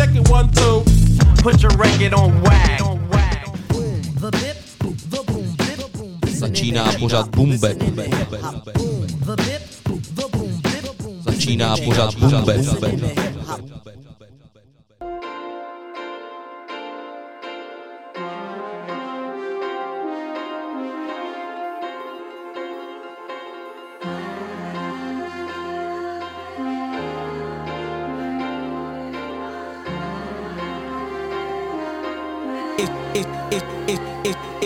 Check it one, two. Put your record on wag. Začíná pořád Bumbe. Začíná pořád Bumbe.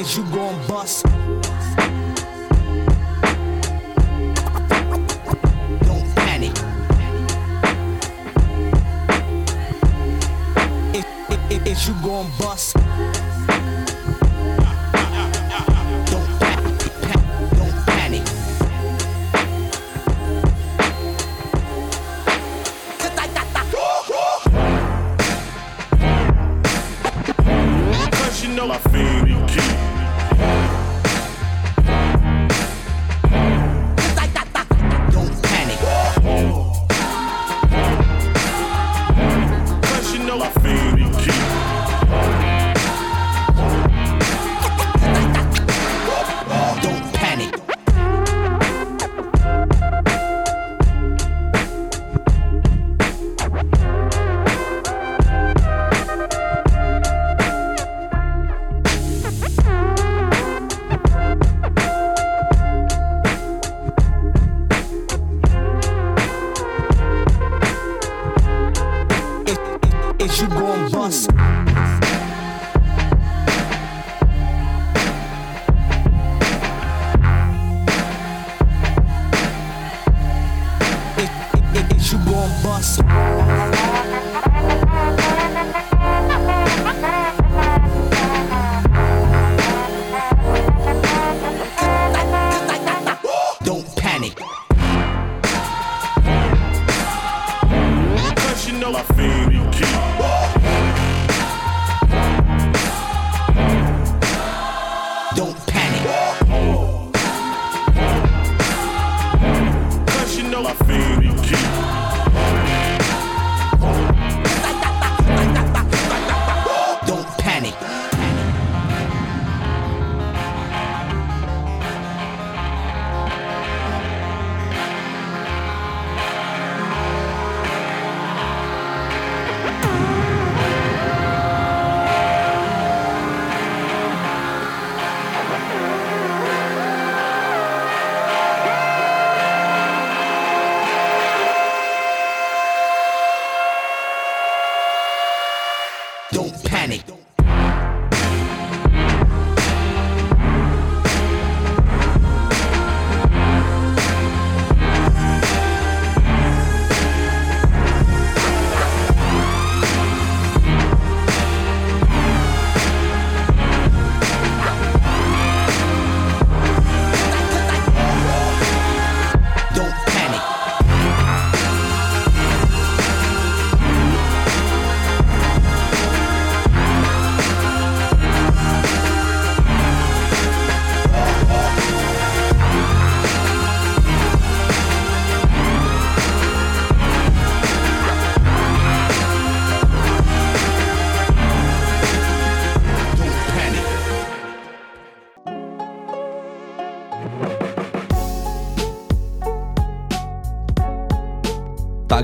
Is you gon' bust.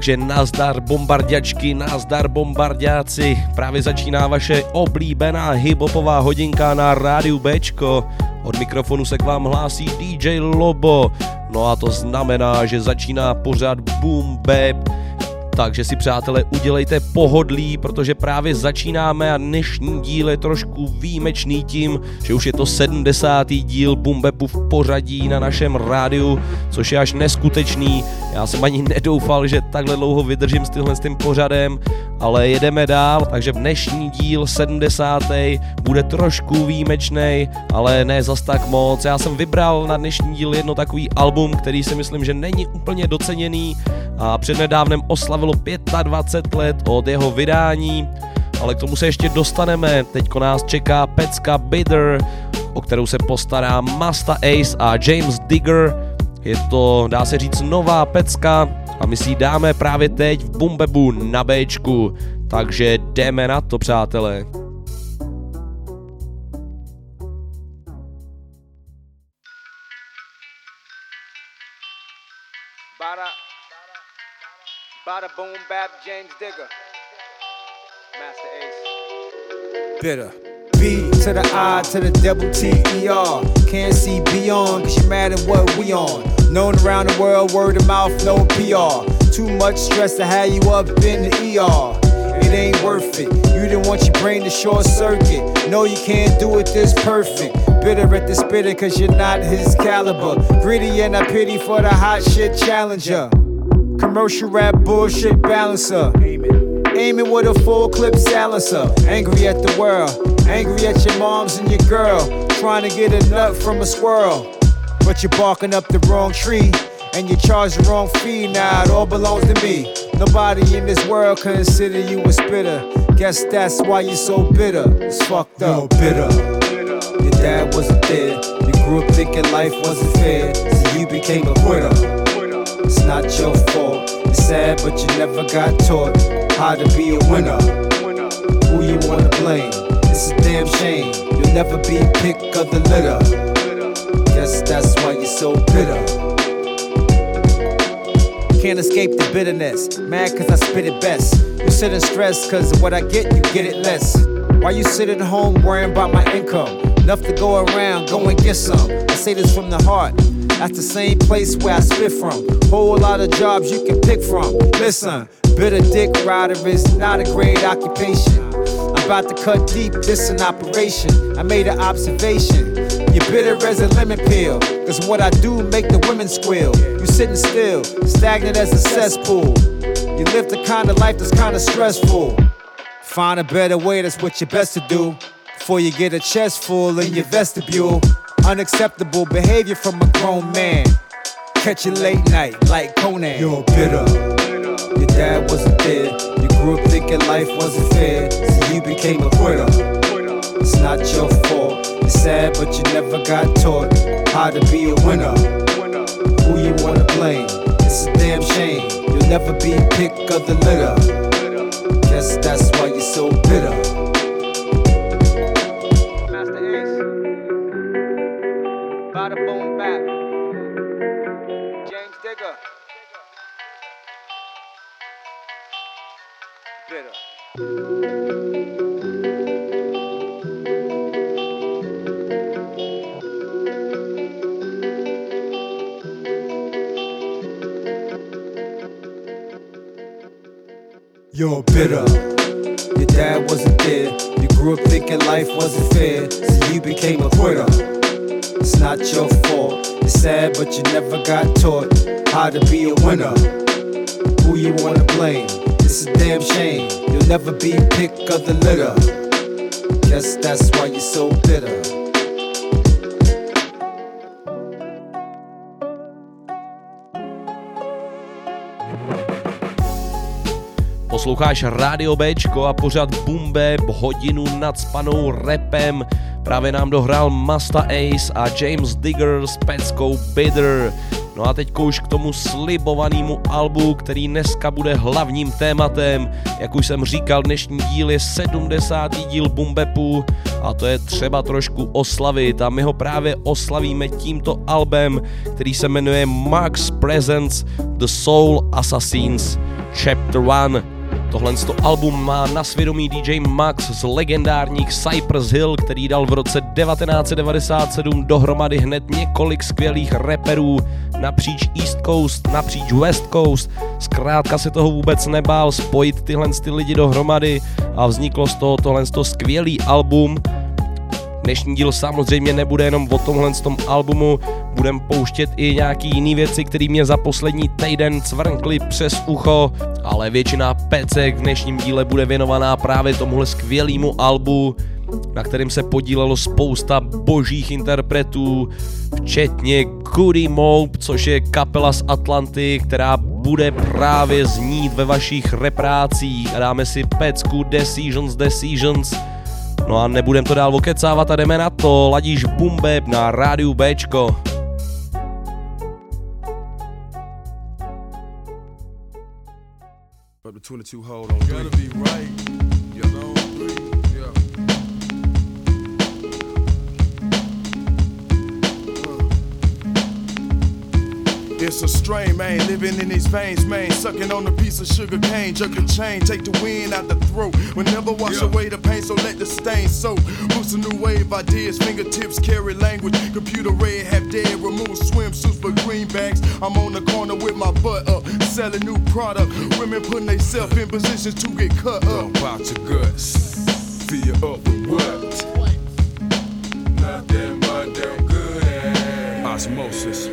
Takže nazdar bombardiačky, nazdar bombardiáci. Právě začíná vaše oblíbená hiphopová hodinka na rádiu Bčko. Od mikrofonu se k vám hlásí DJ Lobo. No a to znamená, že začíná pořád Boom Bap. Takže si přátelé udělejte pohodlí, protože právě začínáme a dnešní díl je trošku výjimečný tím, že už je to 70. díl Bumbepu v pořadí na našem rádiu, což je až neskutečný. Já jsem ani nedoufal, že takhle dlouho vydržím s tímhle s tím pořadem, ale jedeme dál, takže dnešní díl 70. bude trošku výjimečný, ale ne zas tak moc. Já jsem vybral na dnešní díl jedno takový album, který si myslím, že není úplně doceněný a přednedávnem oslavilo 25 let od jeho vydání, ale k tomu se ještě dostaneme. Teďko nás čeká pecka Bitter, o kterou se postará Masta Ace a James Digger. Je to, dá se říct, nová pecka a my si ji dáme právě teď v Bumbebu na Bčku. Takže jdeme na to, přátelé. Boom bap James Digger. Masta Ace. bitter. B to the I to the double T E R. Can't see beyond, cause you mad at what we on. Known around the world, word of mouth, no PR. Too much stress to have you up in the ER. It ain't worth it. You didn't want your brain to short circuit. No, you can't do it this perfect. Bitter at the spitter, cause you're not his caliber. Gritty and I pity for the hot shit challenger. Commercial rap bullshit balancer. Aiming with a full clip silencer. Angry at the world. Angry at your moms and your girl. Trying to get a nut from a squirrel. But you're barking up the wrong tree. And you charge the wrong fee. Now it all belongs to me. Nobody in this world consider you a spitter. Guess that's why you're so bitter. It's fucked up. You're bitter. Your dad wasn't there. You grew up thinking life wasn't fair. So you became a quitter. It's not your fault. It's sad, but you never got taught how to be a winner. Who you wanna blame? It's a damn shame. You'll never be pick of the litter. Guess that's why you're so bitter. Can't escape the bitterness. Mad cause I spit it best. You sit in stress cause of what I get, you get it less. Why you sit at home worrying about my income? Enough to go around, go and get some. I say this from the heart. That's the same place where I spit from. Whole lot of jobs you can pick from. Listen, bitter dick rider is not a great occupation. I'm about to cut deep, this an operation. I made an observation. You're bitter as a lemon peel. Cause what I do make the women squeal. You sitting still, stagnant as a cesspool. You live the kind of life that's kinda stressful. Find a better way, that's what you're best to do. Before you get a chest full in your vestibule. Unacceptable behavior from a grown man. Catch you late night like Conan. You're bitter. Your dad wasn't there. You grew up thinking life wasn't fair. So you became a quitter. It's not your fault. It's sad, but you never got taught how to be a winner. Who you wanna blame? It's a damn shame. You'll never be pick of the litter. But you never got taught how to be a winner. Who you wanna blame? It's a damn shame. You'll never be pick of the litter. Guess that's why you're so bitter. Posloucháš Radio Bčko a pořád Bumbe hodinu nadspanou repem. Právě nám dohrál Masta Ace a James Digger s peckou Bitter. No a teď už k tomu slibovanému albu, který dneska bude hlavním tématem. Jak už jsem říkal, dnešní díl je 70. díl Bumbepu a to je třeba trošku oslavit a my ho právě oslavíme tímto albem, který se jmenuje Max Presents The Soul Assassins Chapter 1. Tohle album má na svědomí DJ Max z legendárních Cypress Hill, který dal v roce 1997 dohromady hned několik skvělých rapperů napříč East Coast, napříč West Coast. Zkrátka se toho vůbec nebál spojit tyhle ty lidi dohromady a vzniklo z toho tohle skvělý album, Dnešní díl samozřejmě nebude jenom o tomhle tom albumu, budem pouštět i nějaký jiný věci, které mě za poslední týden cvrnkly přes ucho, ale většina pecek v dnešním díle bude věnovaná právě tomuhle skvělému albu, na kterém se podílelo spousta božích interpretů, včetně Goody Mope, což je kapela z Atlanty, která bude právě znít ve vašich reprácích. A dáme si pecku Decisions Decisions, No a nebudem to dál okecávat a jdeme na to. Ladíš Bumbeb na rádiu Bčko. 22 hold on. Gotta be right. It's a strain, man, living in these veins, man. Sucking on a piece of sugar cane, jerking chain, take the wind out the throat. Will never wash Yeah. away the pain, so let the stain soak. Boost a new wave, ideas, fingertips carry language. Computer red, have dead, remove swimsuits for greenbacks. I'm on the corner with my butt up, selling new product. Women putting themselves in positions to get cut up. Dump out your guts. Fill you up with what? Nothing but them good ass. Osmosis,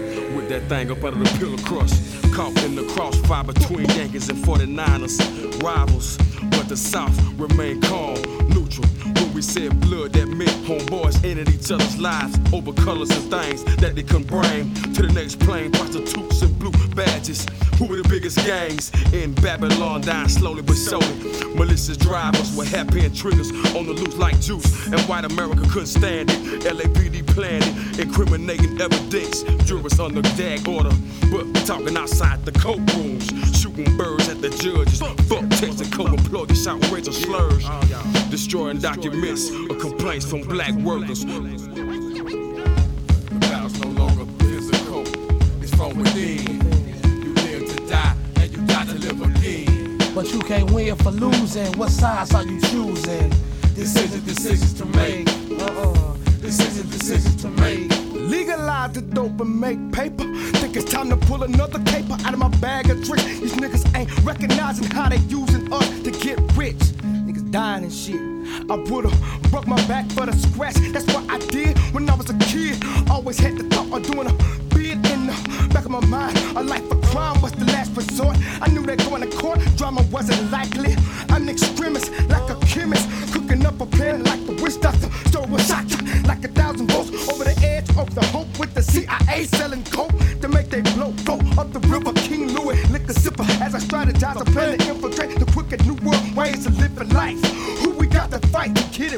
that thing up under the pillar crust. Caught in the crossfire between Yankees and 49ers. Rivals, but the South remain calm, neutral. We said blood, that meant homeboys ended each other's lives over colors and things that they couldn't bring to the next plane. Prostitutes and blue badges. Who were the biggest gangs in Babylon? Dying slowly but surely. Malicious drivers with and triggers on the loose like juice. And white America couldn't stand it. LAPD planned it, incriminating evidence. Jurors under gag order, but talking outside the courtrooms. Shooting birds judges. Fuck texting co-employees, outrageous slurs. Oh, Destroying documents of complaints from black workers. The battle's no longer physical. It's from within. You live to die, and you die to live again. But you can't win for losing. What sides are you choosing? Decisions, decisions to make. Uh-uh. Decisions, decisions to make. Legalize the dope and make paper. Think it's time to pull another caper out of my bag of tricks. These niggas ain't recognizing how they using us to get rich. Niggas dying and shit. I would've broke my back for the scratch. That's what I did when I was a kid. Always had the thought of doing a bid in the back of my mind. A life of crime was the last resort. I knew that going to court, drama wasn't likely. I'm an extremist, like a chemist. Cooking up a plan like the witch doctor. Store a shot like a thousand volts over the edge of the hope the CIA selling coke to make they blow go up the river. King Louis, liquor sipper as I strategize a plan to infiltrate the crooked new world ways of living life. Who we got to fight it right?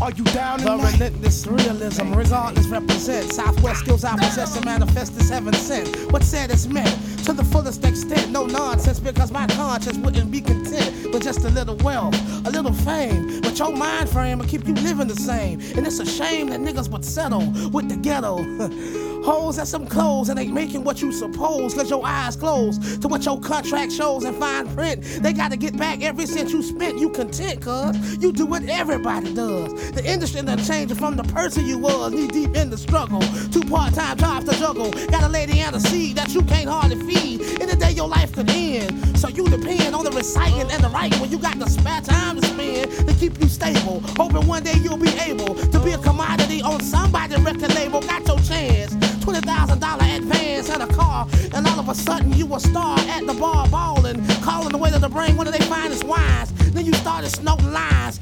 Are you down The tonight? relentless realism, regardless, represent Southwest skills I possess and manifest as heaven sent. What said is meant to the fullest extent. No nonsense because my conscience wouldn't be content with just a little wealth, a little fame. But your mind frame will keep you living the same. And it's a shame that niggas would settle with the ghetto. Hoes at some clothes and ain't making what you suppose. Cause your eyes closed to what your contract shows and fine print. They gotta get back every cent you spent. You content, cuz you do what everybody does. The industry done changing from the person you was, knee deep in the struggle. Two part-time jobs to juggle. Got a lady and a seed that you can't hardly feed. In the day your life could end. So you depend on the reciting and the writing when you got the spare time to spend to keep you stable. Hoping one day you'll be able to be a commodity on somebody's record label. Got your chance. Twenty thousand dollar advance and a car, and all of a sudden you a star at the bar balling, calling the way to the brain one of their finest wines. Then you started snorting lines.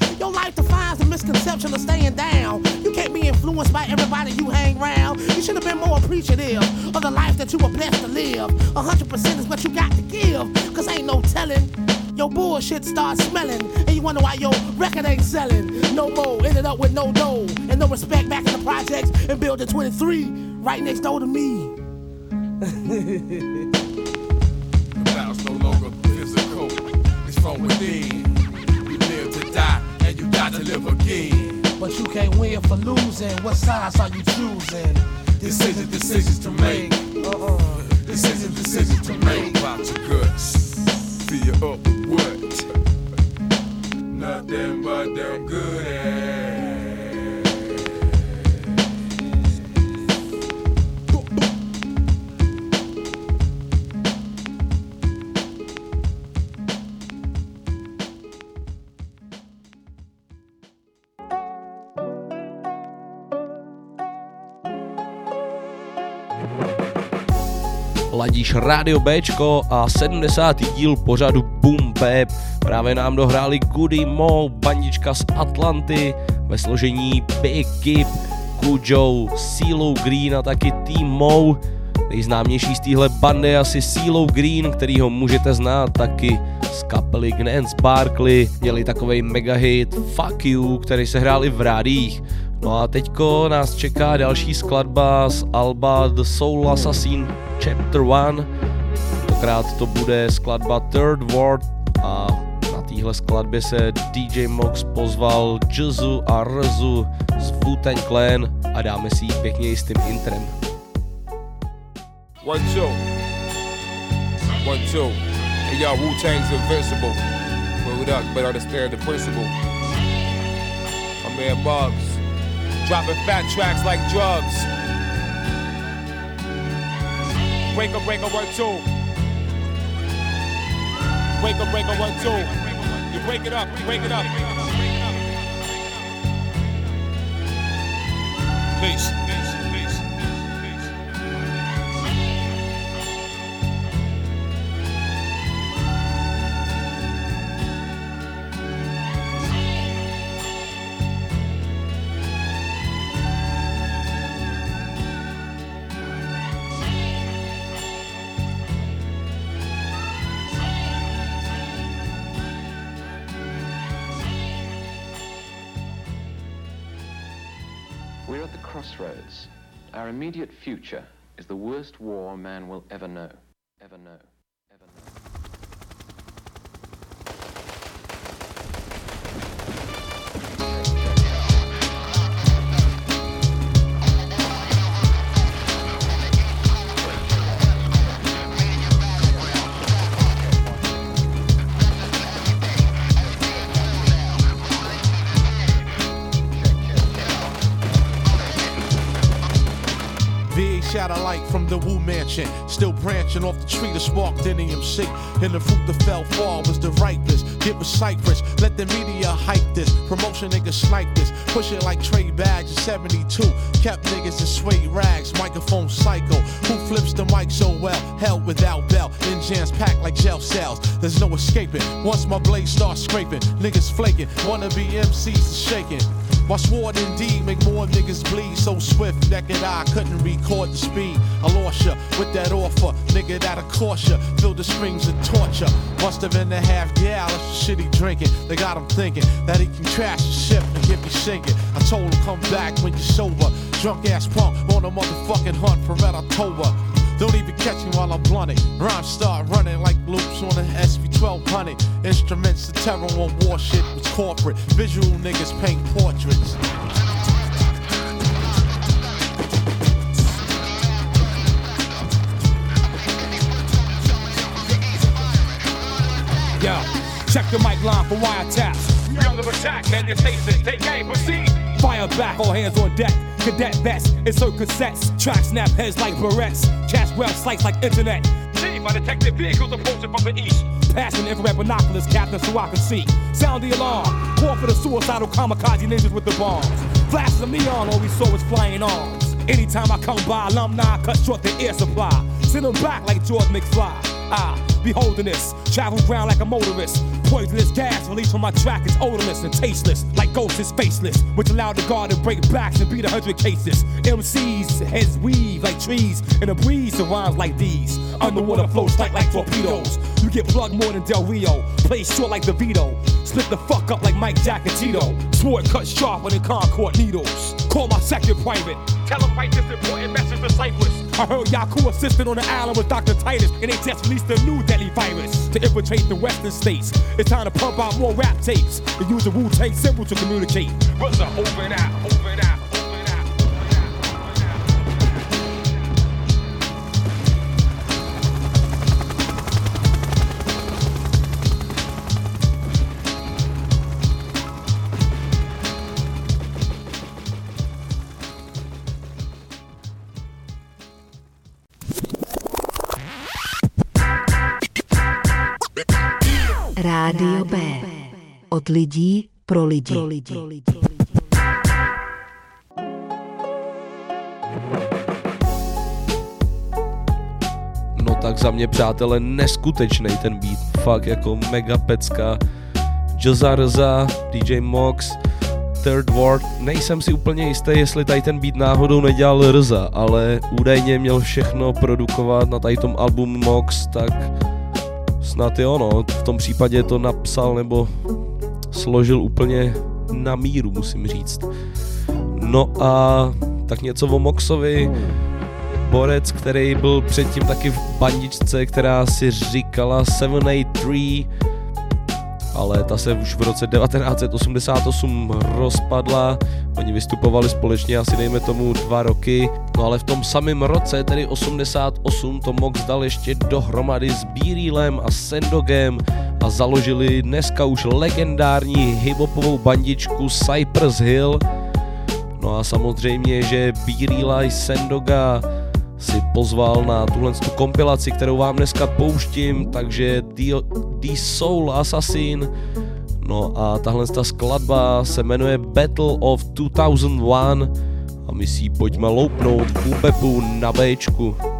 Misconception of staying down. You can't be influenced by everybody you hang around. You should have been more appreciative of the life that you were blessed to live. Hundred percent is what you got to give, cause ain't no telling. Your bullshit starts smelling, and you wonder why your record ain't selling. No more, ended up with no dough, and no respect back in the projects and building 23 right next door to me. The battle's no longer physical. It's from within. To live again. But you can't win for losing. What sides are you choosing? Decisions, decisions to make. Uh-uh. Decisions, decisions to make. About your guts. Fill you up with what? Nothing but them good ass. Ladíš Radio Bčko a 70. díl pořadu Boom Bap. Právě nám dohráli Goody Mo, bandička z Atlanty ve složení Big Kip, Kujo, CeeLo Green a taky Team Mo. Nejznámější z téhle bandy je asi CeeLo Green, který ho můžete znát taky z kapely Gnance Barkley. Měli takovej mega hit Fuck You, který se hrál i v rádích. No a teďko nás čeká další skladba z Alba The Soul Assassin Chapter 1. Tentokrát to bude skladba Third World a na téhle skladbě se DJ Mox pozval Jazzu a Rzu z wu Clan a dáme si ji pěkně s tím intrem. One, two. One, two. Hey, y'all, Wu Tang's invincible. Word up, but understand the principle. My man Bugs. Dropping fat tracks like drugs. Break a break a one, two. Break a break a one, two. You break it up, break it up. Peace. Immediate future is the worst war man will ever know. Ever know. Still branching off the tree that sparked in EMC. And the fruit that fell far was the ripest. Get with Cypress, let the media hype this. Promotion niggas snipe this, push it like trade bags in 72. Kept niggas in suede rags, microphone psycho. Who flips the mic so well? Hell without bell, in jams packed like jail cells. There's no escaping. Once my blade starts scraping, niggas flaking. Wanna be MCs shaking. My sword indeed make more niggas bleed so swift. Naked eye couldn't record the speed. I lost ya with that offer, nigga that'll cost ya. The strings of torture. Must have been a half gallon of shit he drinking. They got him thinking that he can trash the ship and get me sinking. I told him come back when you're sober. Drunk ass punk on a motherfucking hunt for Red October. Don't even catch me while I'm blunted. Rhymes start running like loops on an SP 1200. Instruments of terror on war shit was corporate. Visual niggas paint portraits. Yo, check the mic line for wiretaps. We under attack, man, your station, take aim, proceed. Fire back, all hands on deck. Cadet vests, insert cassettes. Track snap heads like barrettes. Cash grab slice like internet. My detective vehicles approaching from the east. Passing infrared binoculars, captain, so I can see. Sound the alarm. Call for the suicidal kamikaze ninjas with the bombs. Flashes of neon, all we saw was flying arms. Anytime I come by, alumni cut short the air supply. Send them back like George McFly. Ah, beholding this, travel ground like a motorist. Poisonous gas released from my track is odorless and tasteless, like ghosts is faceless, which allowed the guard to break backs and beat a hundred cases. MCs heads weave like trees, and a breeze surrounds like these. Underwater floats tight like torpedoes. You get plugged more than Del Rio, play short like DeVito, split the fuck up like Mike Jack and Tito. Sword cut sharper than Concord needles. Call my second private. Tell him write this important message to Cypress. I heard Yaku assisted on the island with Dr. Titus, and they just released a new deadly virus to infiltrate the western states. It's time to pump out more rap tapes and use the Wu Tang symbol to communicate. What's up? Over out, over and out. over Od lidí pro lidi. Pro lidi. No tak za mě přátelé neskutečný ten beat, fakt jako mega pecka. Jazza Rza, DJ Mox, Third Ward, nejsem si úplně jistý, jestli tady ten beat náhodou nedělal Rza, ale údajně měl všechno produkovat na tady tom album Mox, tak snad jo no, v tom případě to napsal nebo složil úplně na míru, musím říct. No a tak něco o Moxovi, borec, který byl předtím taky v bandičce, která si říkala 783, ale ta se už v roce 1988 rozpadla. Oni vystupovali společně asi dejme tomu dva roky, no ale v tom samém roce, tedy 88, to Mox dal ještě dohromady s Bírilem a Sendogem a založili dneska už legendární hiphopovou bandičku Cypress Hill. No a samozřejmě, že Bírila i Sendoga si pozval na tuhle tu kompilaci, kterou vám dneska pouštím, takže The, The Soul Assassin. No a tahle ta skladba se jmenuje Battle of 2001 a my si ji pojďme loupnout v Upepu na Bčku.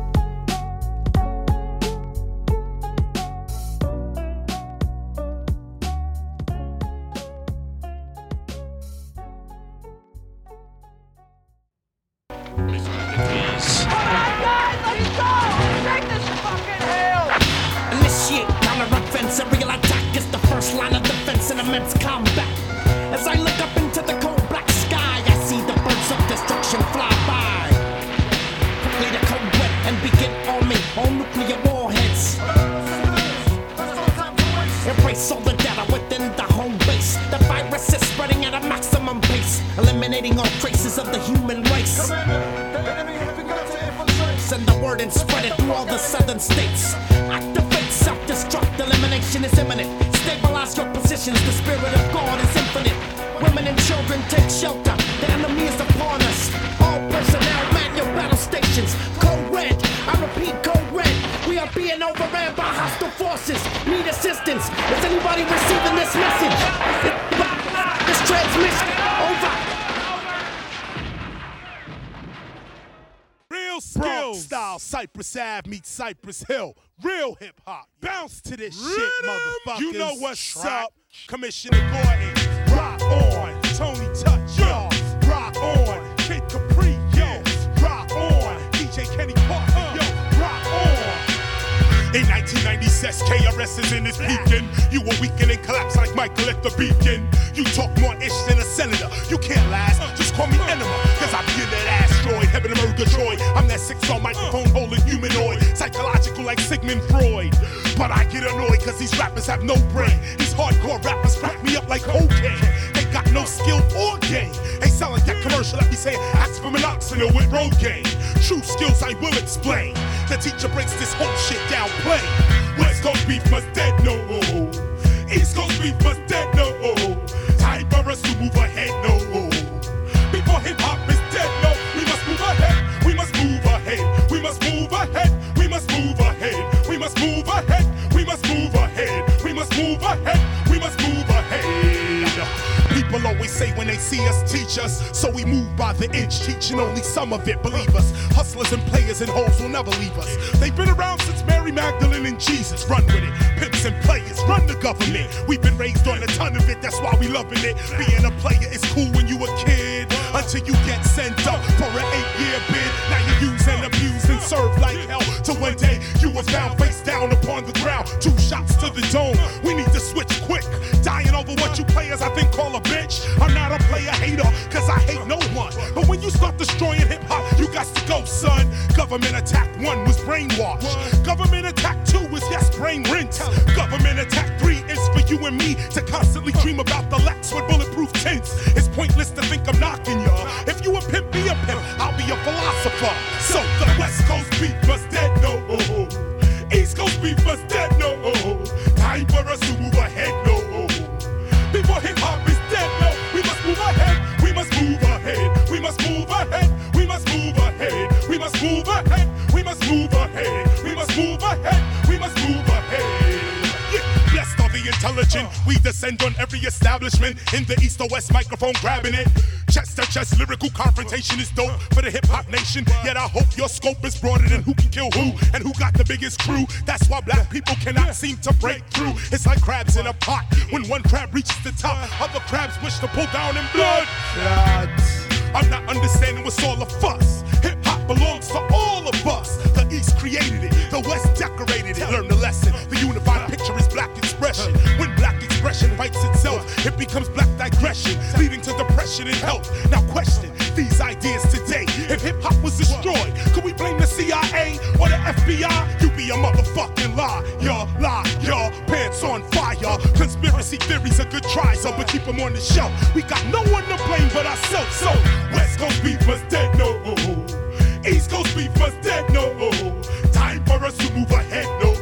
Psychological like Sigmund Freud. But I get annoyed cause these rappers have no brain. These hardcore rappers crack me up like cocaine. They got no skill or game. They sound like that commercial that be saying, ask for minoxidil with Rogaine. True skills I will explain. The teacher breaks this whole shit down plain. West Coast beef must dead no. East Coast beef must dead no. Time for us to move ahead no. Before hip hop Hey. Say when they see us, teach us. So we move by the inch, teaching only some of it. Believe us, hustlers and players and hoes will never leave us. They've been around since Mary Magdalene and Jesus. Run with it, pimps and players, run the government. We've been raised on a ton of it, that's why we loving it. Being a player is cool when you a kid. Until you get sent up for an eight-year bid. Now you use and abuse and serve like hell. Till one day you was found face down upon the ground. Two shots to the dome. We need to switch quick. Dying over what you players I think call a bitch. I'm not a player hater, cause I hate no one. But when you start destroying hip hop, you got to go, son. Government attack one was brainwash. Government attack two was yes, brain rinse. Government attack three is for you and me to constantly dream about the Lex with bulletproof tints. It's pointless to think I'm knocking ya. If you a pimp, be a pimp. I'll be a philosopher. So the West Coast beat must dead no. East Coast beat must dead no. Time for us to move ahead no. Move ahead. We must move ahead. We must move ahead. We must move ahead. Yeah. Blessed are the intelligent. Uh. We descend on every establishment in the east or west microphone grabbing it. Chest to chest, lyrical confrontation is dope uh. for the hip hop nation. Yet I hope your scope is broader than who can kill who uh. and who got the biggest crew. That's why black people cannot seem to break through. It's like crabs in a pot. When one crab reaches the top, other crabs wish to pull down in blood. I'm not understanding what's all the fuss. Hip belongs to all of us. The East created it, the West decorated it. Learn the lesson. The unified picture is black expression. When black expression fights itself, it becomes black digression, leading to depression and health. Now question these ideas today. If hip hop was destroyed, could we blame the CIA or the FBI? You be a motherfucking lie, y'all lie, y'all pants on fire. Conspiracy theories are good tries, so but keep them on the shelf. We got no one to blame but ourselves. So West Coast beef was dead, no. East Coast beef was dead, no. Time for us to move ahead, no.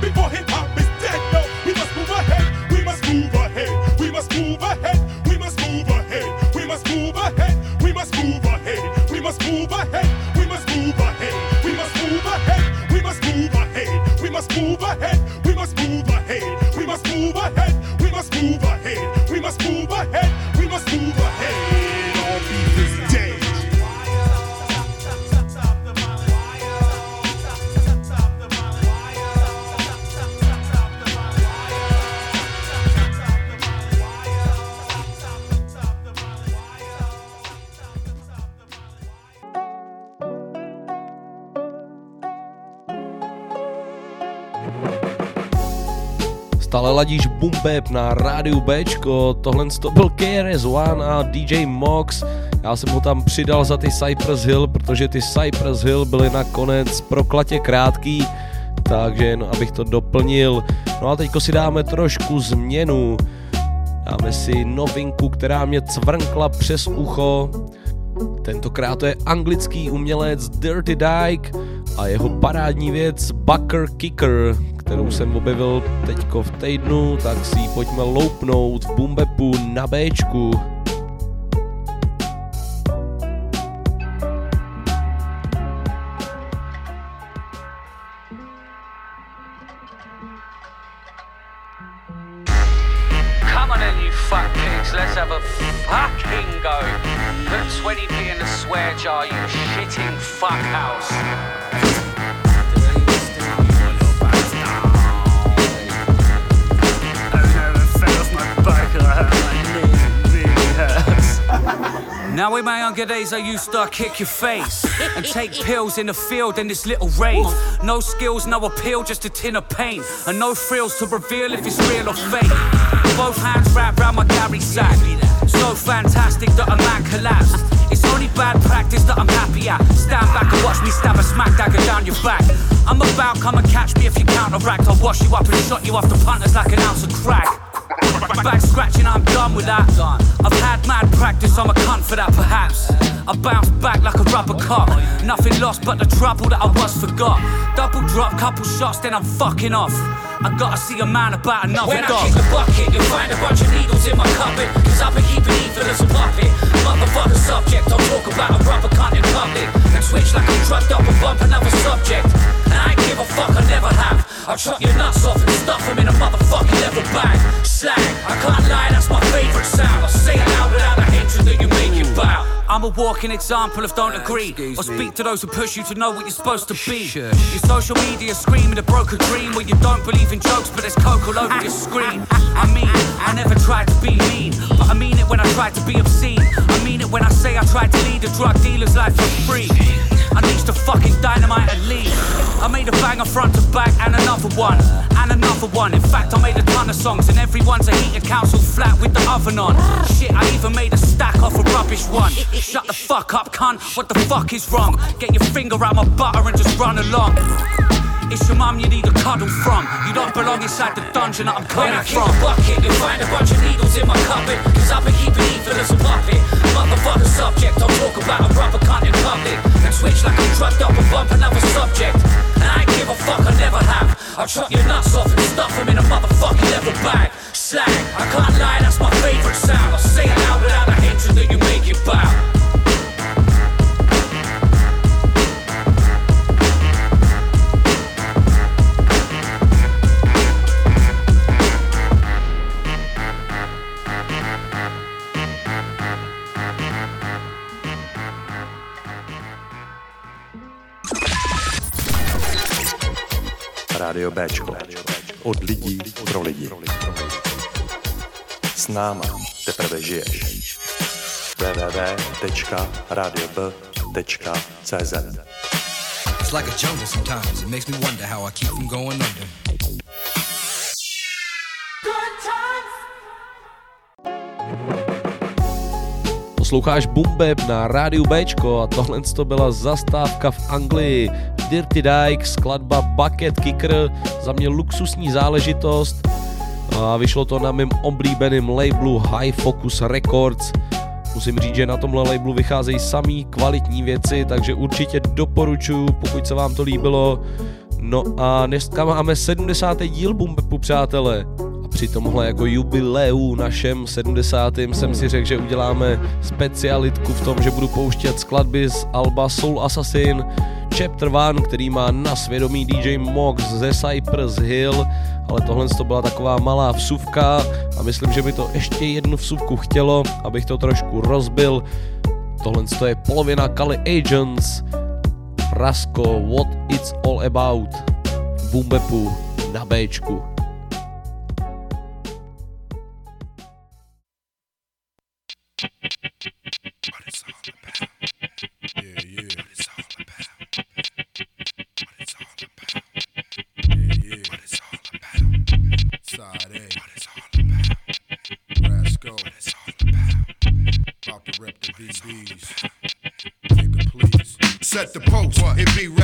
Before hip hop is dead, no. We must move ahead. We must move ahead. We must move ahead. We must move ahead. We must move ahead. We must move ahead. We must move ahead. We must move ahead. We must move ahead. We must move ahead. We must move ahead. We must move ahead. We must move ahead. We must move ahead. Stále ladíš Bumbeb na rádiu Bčko, tohle to byl KRS-One a DJ Mox. Já jsem ho tam přidal za ty Cypress Hill, protože ty Cypress Hill byly nakonec proklatě krátký, takže jen abych to doplnil. No a teďko si dáme trošku změnu. Dáme si novinku, která mě cvrnkla přes ucho. Tentokrát to je anglický umělec Dirty Dyke a jeho parádní věc Bucker Kicker, kterou jsem objevil teďko v týdnu, tak si ji pojďme loupnout v Bumbepu na Bčku. My younger days, I used to kick your face and take pills in the field in this little rave. No skills, no appeal, just a tin of pain, and no frills to reveal if it's real or fake. Both hands wrapped round my carry sack, so fantastic that a man collapsed. It's only bad practice that I'm happy at. Stand back and watch me stab a smack dagger down your back. I'm about, come and catch me if you counteract. I'll wash you up and shot you off the punters like an ounce of crack. Back scratching, I'm done with that. I've had mad practice, I'm a cunt for that, perhaps. I bounce back like a rubber cock. Nothing lost but the trouble that I once forgot. Double drop, couple shots, then I'm fucking off. I gotta see a man about another When I kick the bucket, you'll find a bunch of needles in my cupboard. Cause I've been keeping evil as a puppet. Motherfucker subject, I'll talk about a rubber cunt in public. And switch like I'm drugged up and bump another subject. And I ain't give a fuck, I never have. I'll chop your nuts off and stuff them in a motherfucking leather bag. Slang, I can't lie, that's my favorite sound. I'll say it loud without the hatred that you make it bow. I'm a walking example of don't agree or speak to those who push you to know what you're supposed to be. Your social media screaming a broken dream where you don't believe in jokes, but there's coke all over your screen. I mean, I never tried to be mean, but I mean it when I try to be obscene. I mean it when I say I tried to lead a drug dealer's life for free. I need to fucking dynamite and leave. I made a banger front to back and another one, and another one. In fact, I made a ton of songs, and everyone's a heated council flat with the oven on. Shit, I even made a stack off a rubbish one. Shut the fuck up, cunt. What the fuck is wrong? Get your finger out my butter and just run along. It's your mum you need a cuddle from. You don't belong inside the dungeon that I'm coming When I kick from. the bucket, you'll find a bunch of needles in my cupboard. Cause I've been keeping evil as a puppet. Motherfucker subject, I'll talk about a rubber cunt in public. And switch like I'm drugged up and bump another subject. And I ain't give a fuck, I never have. I'll chop your nuts off and stuff them in a motherfucking leather bag. Slang, I can't lie, that's my favorite sound. I'll say it loud without the hatred that you make it bow. Rádio Bčko. Od lidí pro lidi. S náma teprve žiješ. www.radiob.cz It's like a jungle sometimes. It makes me wonder how I keep from going under. Posloucháš Bumbeb na rádiu Bčko a tohle to byla zastávka v Anglii. Dirty Dyke, skladba Bucket Kicker, za mě luxusní záležitost. A vyšlo to na mém oblíbeném labelu High Focus Records. Musím říct, že na tomhle labelu vycházejí samý kvalitní věci, takže určitě doporučuji, pokud se vám to líbilo. No a dneska máme 70. díl Bumbepu, přátelé. Při tomhle jako jubileu našem 70. jsem si řekl, že uděláme specialitku v tom, že budu pouštět skladby z Alba Soul Assassin, Chapter One, který má na svědomí DJ Mox ze Cypress Hill, ale tohle to byla taková malá vsuvka a myslím, že by to ještě jednu vsuvku chtělo, abych to trošku rozbil. Tohle to je polovina Kali Agents, Rasko, What It's All About, Bumbepu na Bčku.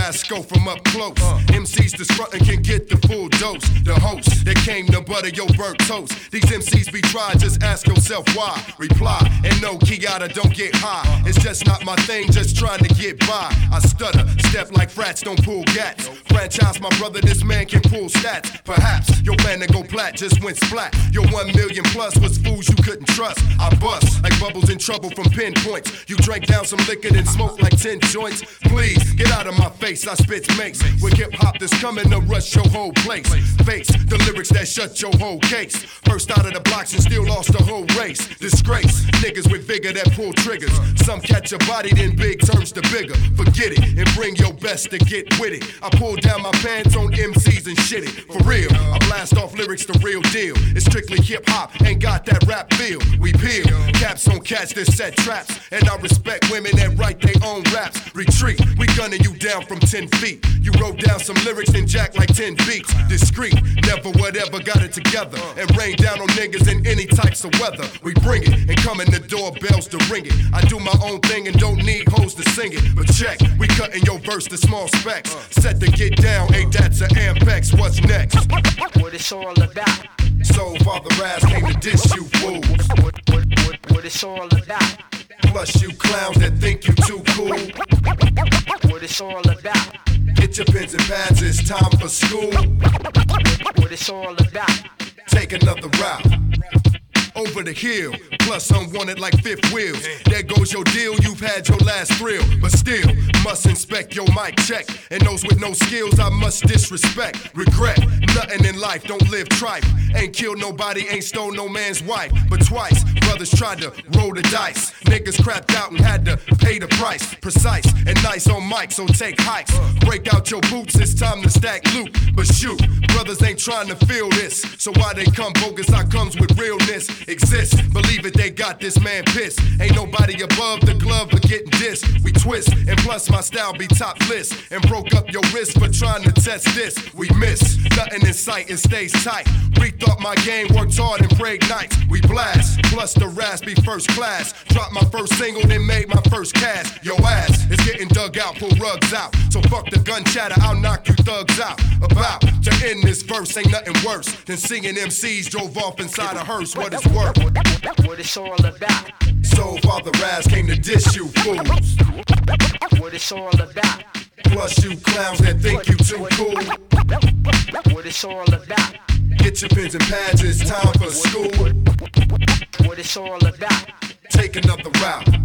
Rasco from up close. MCs that's frontin' can get the full dose. The host that came to butter your burnt toast. These MCs be try, just ask yourself why. Reply, and no Kiata don't get high. It's just not my thing, just trying to get by. I stutter, step like frats, don't pull gats. Franchise my brother, this man can pull stats. Perhaps your plan to go plat just went splat. Your one million plus was fools you couldn't trust. I bust like bubbles in trouble from pinpoints. You drank down some liquor and smoked like 10 joints. Please get out of my face, I spit mace. With hip hop that's coming to rush your whole place. Face the lyrics that shut your whole case. First out of the blocks and still lost the whole race. Disgrace, niggas with vigor that pull triggers. Some catch a body, then big turns to bigger. Forget it and bring your best to get with it. I pull down my pants on MCs and shit it. For real, I blast off lyrics the real deal. It's strictly hip hop, ain't got that rap feel. We peel, caps on cats that set traps. And I respect women that write their own raps. Retreat, we gunning you down from 10 feet. You wrote down some lyrics and jack like 10 beats. Discreet, never whatever got it together. And rain down on niggas in any types of weather. We bring it and come in the doorbells to ring it. I do my own thing and don't need hoes to sing it. But check, we cutting your verse to small specs. Set to get down, ain't that's a Ampex. What's next? What it's all about. So Father Raz came to diss you fools. What, what, what, what it's all about. Plus you clowns that think you too cool. What it's all about. Get your pens and pads, it's time for school. What it's all about. Take another route. Over the hill, plus unwanted like fifth wheels. There goes your deal, you've had your last thrill. But still, must inspect your mic check. And those with no skills, I must disrespect. Regret, nothing in life, don't live tripe. Ain't killed nobody, ain't stole no man's wife. But twice, brothers tried to roll the dice. Niggas crapped out and had to pay the price. Precise and nice on mic, so take hikes. Break out your boots, it's time to stack loot. But shoot, brothers ain't trying to feel this. So why they come bogus, I comes with realness. Exist, believe it, they got this man pissed. Ain't nobody above the glove for getting this. We twist, and plus my style be top list. And broke up your wrist for trying to test this. We miss, nothing in sight, it stays tight. Rethought my game, worked hard and prayed nights. We blast, plus the raspy first class. Dropped my first single, then made my first cast. Your ass is getting dug out, pull rugs out. So fuck the gun chatter, I'll knock you thugs out. About to end this verse, ain't nothing worse than seeing MCs drove off inside a hearse. What is worth? What it's all about. So Father Raz came to diss you fools. What it's all about. Plus you clowns that think you too cool. What it's all about. Get your pens and pads, it's time for school. What it's all about. Take another route.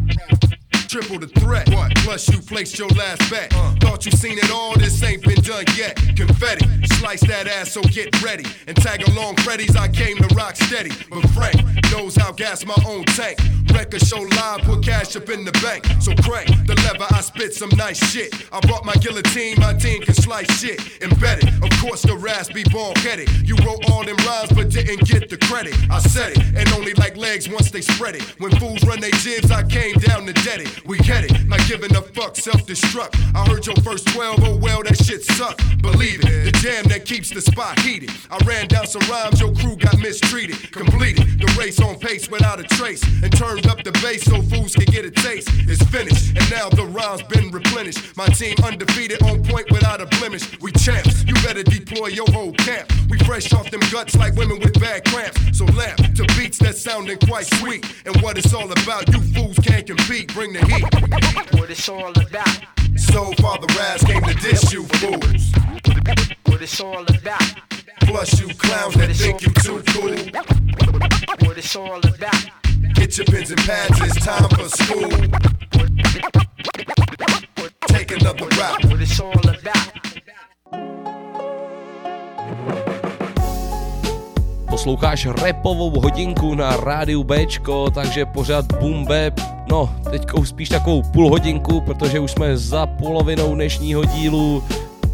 Triple the threat. What? Plus you placed your last bet. Uh. Thought you seen it all, this ain't been done yet. Confetti, slice that ass, so get ready. And tag along Freddy's, I came to rock steady. But Frank knows how gas my own tank. Record show live, put cash up in the bank. So crank the lever, I spit some nice shit. I brought my guillotine, my team can slice shit. Embedded, of course the raspy ball headed. You wrote all them rhymes, but didn't get the credit. I said it, and only like legs once they spread it. When fools run they jibs, I came down to dead it. We get it, not giving a fuck, self destruct. I heard your first 12, oh well, that shit suck. Believe it, the jam that keeps the spot heated. I ran down some rhymes, your crew got mistreated. Completed the race on pace without a trace, and turned up the bass so fools can get a taste. It's finished, and now the rhymes been replenished. My team undefeated, on point without a blemish. We champs, you better deploy your whole camp. We fresh off them guts like women with bad cramps. So laugh to beats that sounding quite sweet. And what it's all about, you fools can't compete. Bring the. What it's all about. So Father Raz came to diss you fools. What it's all about. Plus you clowns that think you too cool. What it's all about. Get your pens and pads, it's time for school. Take another rap. What it's all about. Posloucháš repovou hodinku na rádiu Bčko, takže pořád bap. No, už spíš takovou půl hodinku, protože už jsme za polovinou dnešního dílu.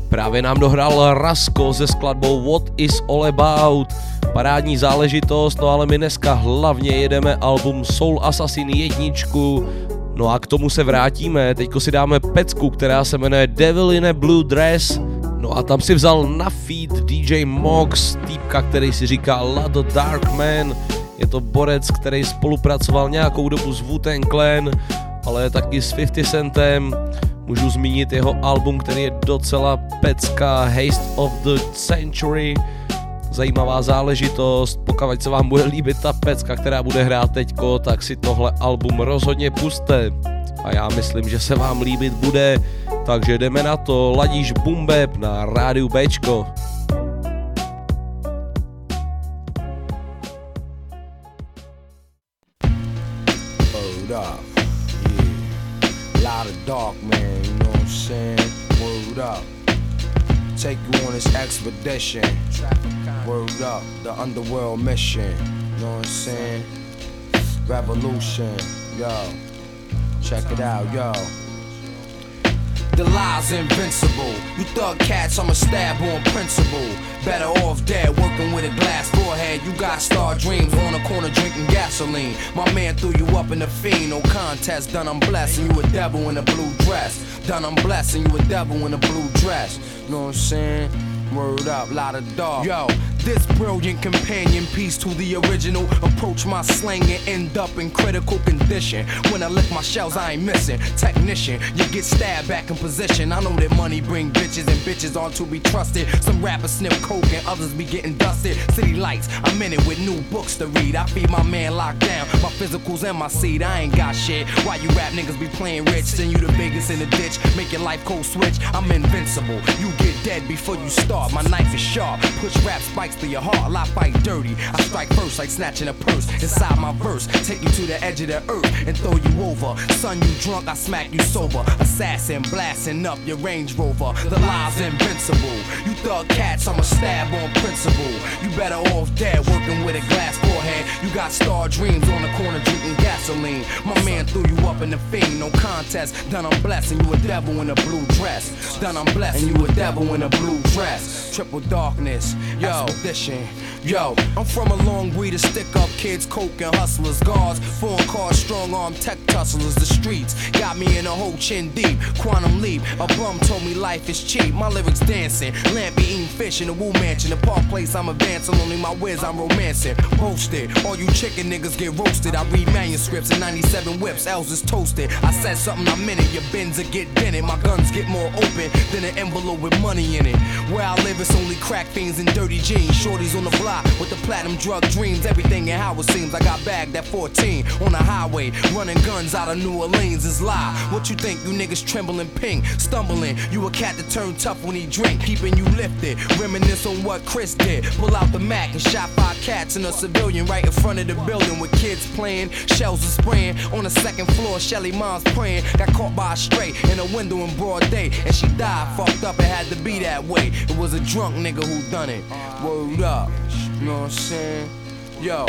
Právě nám dohrál Rasko se skladbou What is all about. Parádní záležitost, no ale my dneska hlavně jedeme album Soul Assassin jedničku. No a k tomu se vrátíme, teďko si dáme pecku, která se jmenuje Devil in a Blue Dress. No a tam si vzal na feed DJ Mox, týpka, který si říká Lado Darkman. Je to borec, který spolupracoval nějakou dobu s wu Clan, ale taky s 50 Centem. Můžu zmínit jeho album, který je docela pecka, Haste of the Century. Zajímavá záležitost, pokud se vám bude líbit ta pecka, která bude hrát teďko, tak si tohle album rozhodně puste. A já myslím, že se vám líbit bude, takže jdeme na to, ladíš Bumbeb na rádiu Bčko. Word up. Take you on this expedition. Word up. The underworld mission. You know what I'm saying? Revolution. Yo. Check it out, yo. The lie's invincible. You thug cats, I'm a stab on principle. Better off dead, working with a glass forehead. You got star dreams on the corner drinking gasoline. My man threw you up in the fiend, no contest. Done, I'm blessing you a devil in a blue dress. Done, I'm blessing you a devil in a blue dress. You know what I'm saying? Word up, lot of dog. Yo, this brilliant companion piece to the original. Approach my slang and end up in critical condition. When I lick my shells, I ain't missing. Technician, you get stabbed back in position. I know that money bring bitches and bitches aren't to be trusted. Some rappers sniff coke and others be getting dusted. City lights, I'm in it with new books to read. I feed my man locked down, my physicals and my seed. I ain't got shit. Why you rap niggas be playing rich? Then you the biggest in the ditch. Make your life code switch. I'm invincible. You get dead before you start. My knife is sharp. Push rap spikes to your heart. I fight dirty. I strike first like snatching a purse. Inside my verse, take you to the edge of the earth and throw you over. Son, you drunk, I smack you sober. Assassin blasting up your Range Rover. The lie's invincible. You thug cats, I'ma stab on principle. You better off dead working with a glass forehead. You got star dreams on the corner drinking gasoline. My man threw you up in the fiend, no contest. Done, I'm blessing you a devil in a blue dress. Done, I'm blessing you a devil in a blue dress. Triple darkness, yo, Yo, I'm from a long breed of stick up kids, coke and hustlers, guards, foreign cars, strong arm tech tusslers. The streets got me in a whole chin deep. Quantum leap, a bum told me life is cheap. My lyrics dancing, lampy eating fish in a woo mansion. The park place I'm advancing, only my whiz I'm romancing. Posted, all you chicken niggas get roasted. I read manuscripts in 97 whips, L's is toasted. I said something I meant it, your bins will get dented. My guns get more open than an envelope with money in it. Where I live, it's only crack fiends and dirty jeans. Shorties on the block with the platinum drug dreams. Everything and how it seems. I got bagged at 14 on the highway, running guns out of New Orleans is lie. What you think? You niggas trembling pink, stumbling. You a cat that turn tough when he drink, keeping you lifted. Reminisce on what Chris did. Pull out the Mac and shot five cats in a civilian right in front of the building with kids playing. Shells are spraying on the second floor. Shelly mom's praying. Got caught by a stray in a window in broad day, and she died. Fucked up. It had to be that way. It was a drunk nigga who done it. Up. You know what I'm saying? Yo,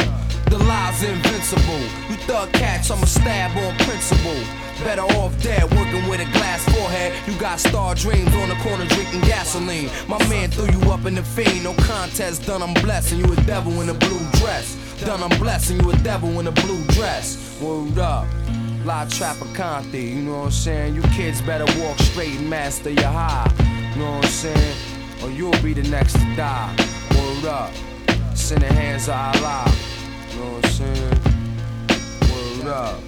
the lie's invincible. You thug cats, I'm a stab on principle. Better off dead, working with a glass forehead. You got star dreams on the corner drinking gasoline. My man threw you up in the fiend, no contest. Done, I'm blessing you a devil in a blue dress. Done, I'm blessing you a devil in a blue dress. Word up. La Traficante, you know what I'm saying? You kids better walk straight and master your high. You know what I'm saying? Or you'll be the next to die. Word up. It's in the hands of Allah. You know what I'm saying? Word up.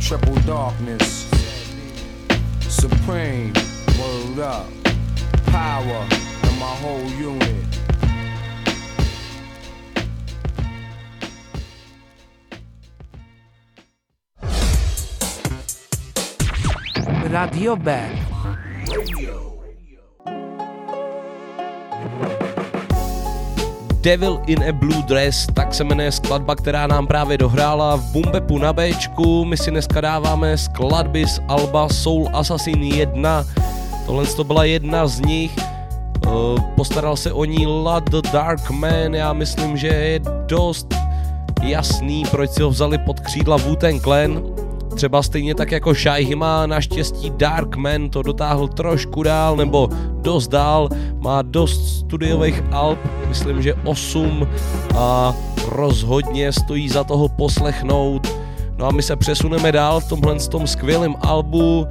Triple darkness. Supreme. Word up. Power in my whole unit. Radio Back. Devil in a Blue Dress, tak se jmenuje skladba, která nám právě dohrála v Bumbepu na Bčku. My si dneska dáváme skladby z Alba Soul Assassin 1. Tohle to byla jedna z nich. Eh, Postaral se o ní Lad the Dark Man, já myslím, že je dost jasný, proč si ho vzali pod křídla Wu-Tang Clan. Třeba stejně tak jako Shai Hima, naštěstí Darkman to dotáhl trošku dál, nebo dost dál, má dost studiových alb, myslím, že 8 a rozhodně stojí za toho poslechnout. No a my se přesuneme dál v tomhle tom skvělém albu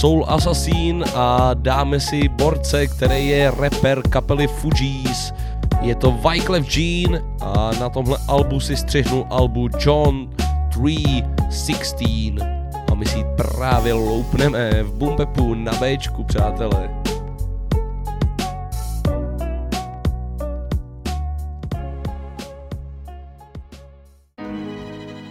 Soul Assassin a dáme si borce, který je rapper kapely Fugees. Je to Wyclef Jean a na tomhle albu si střihnul albu John 316 a my si právě loupneme v Boom Bapu na Bčku, přátelé.